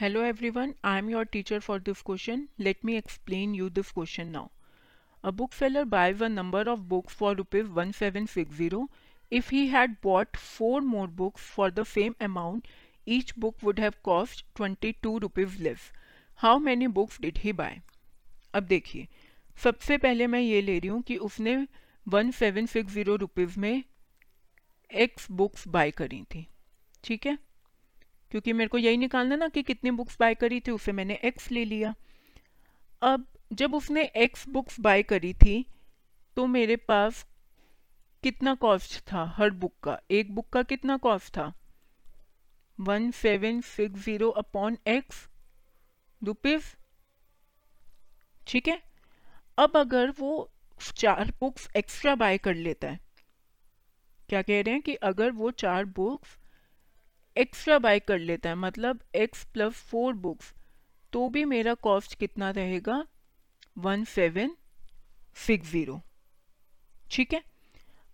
Hello everyone I am your teacher for this question let me explain you this question now a book seller buy a number of books for rupees one seven six zero if he had bought four more books for the same amount each book would have cost twenty two rupees less how many books did he buy अब देखिए। सबसे पहले मैं ये ले रही हूँ कि उसने one seven six zero rupees में एक्स बुक्स बाय करी थी। ठीक है? क्योंकि मेरे को यही निकालना ना कि कितनी बुक्स बाय करी थी, उसे मैंने एक्स ले लिया। अब जब उसने एक्स बुक्स बाय करी थी तो मेरे पास कितना कॉस्ट था हर बुक का? एक बुक का कितना कॉस्ट था? One seven six zero upon X rupees ठीक है? अब अगर वो चार बुक्स एक्स्ट्रा बाय कर लेता है, क्या कह रहे हैं कि अगर वो चार बुक्स एक्स्ट्रा बाय कर लेता है मतलब एक्स प्लस फोर बुक्स तो भी मेरा कॉस्ट कितना रहेगा? वन सेवन सिक्स ज़ीरो ठीक है?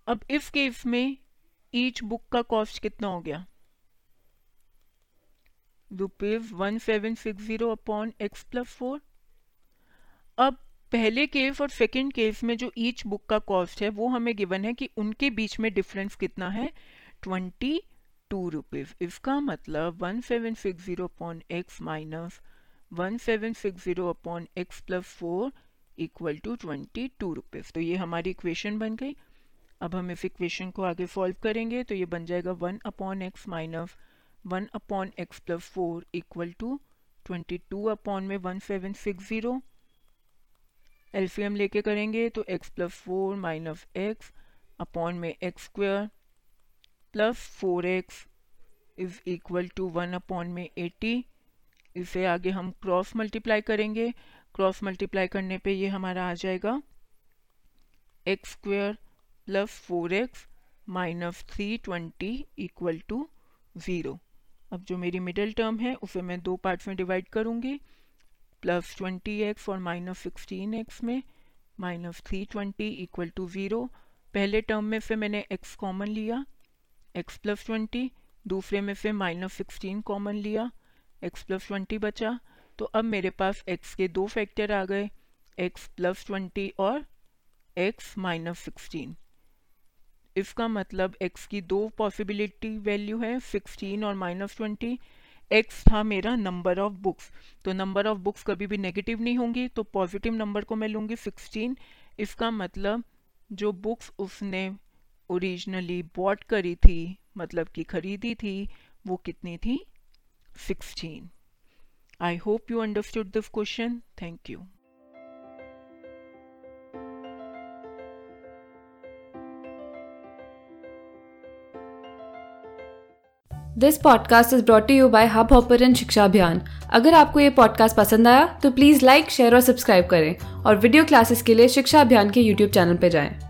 अब इस केस में ईच बुक का कॉस्ट कितना हो गया? Rupees one seven six zero upon X plus four अब पहले केस और सेकंड केस में जो ईच बुक का कॉस्ट है, वो हमें गिवन है कि उनके बीच में डिफरेंस कितना है? Twenty two rupees. इसका मतलब one seven six zero upon X minus one seven six zero upon X plus four equal to twenty two rupees. तो ये हमारी इक्वेशन बन गई। अब हम इस इक्वेशन को आगे सॉल्व करेंगे। तो ये बन जाएगा one upon X minus one upon X plus four equal to twenty two upon में वन सेवन सिक्स ज़ीरो। एल्फियम लेके करेंगे तो X plus four minus X upon में X square plus four X is equal to one upon में eighty इसे आगे हम क्रॉस मल्टीप्लाई करेंगे। क्रॉस मल्टीप्लाई करने पे ये हमारा आ जाएगा। X square plus four X minus three twenty equal to zero अब जो मेरी मिडिल टर्म है, उसे मैं दो पार्ट्स में डिवाइड करूँगी। प्लस ट्वेंटी एक्स और माइनस सिक्सटीन एक्स में minus three twenty equal to zero पहले टर्म में से मैंने एक्स कॉमन लिया। एक्स प्लस ट्वेंटी दूसरे में से माइनस सिक्सटीन कॉमन लिया। एक्स प्लस ट्वेंटी बचा। तो अब मेरे पास एक्स के दो फैक्टर आ गए। एक्स प्लस ट्वेंटी और एक्स माइनस सिक्सटीन इसका मतलब एक्स की दो पॉसिबिलिटी वैल्यू है सिक्सटीन और माइनस ट्वेंटी एक्स था मेरा नंबर ऑफ़ बुक्स तो नंबर ऑफ़ बुक्स कभी भी नेगेटिव नहीं होंगी तो पॉजिटिव नंबर को मैं लूँगी सिक्सटीन इसका मतलब जो बुक्स उसने ओरिजिनली बॉट करी थी मतलब कि खरीदी थी, वो कितनी थी? Sixteen I hope you understood this question thank you this podcast is brought you by Hub Hopper Shiksha Abhiyan अगर आपको ये पॉडकास्ट पसंद आया तो प्लीज़ लाइक शेयर और सब्सक्राइब करें और वीडियो क्लासेस के लिए शिक्षा अभियान के यूट्यूब चैनल पर जाएँ।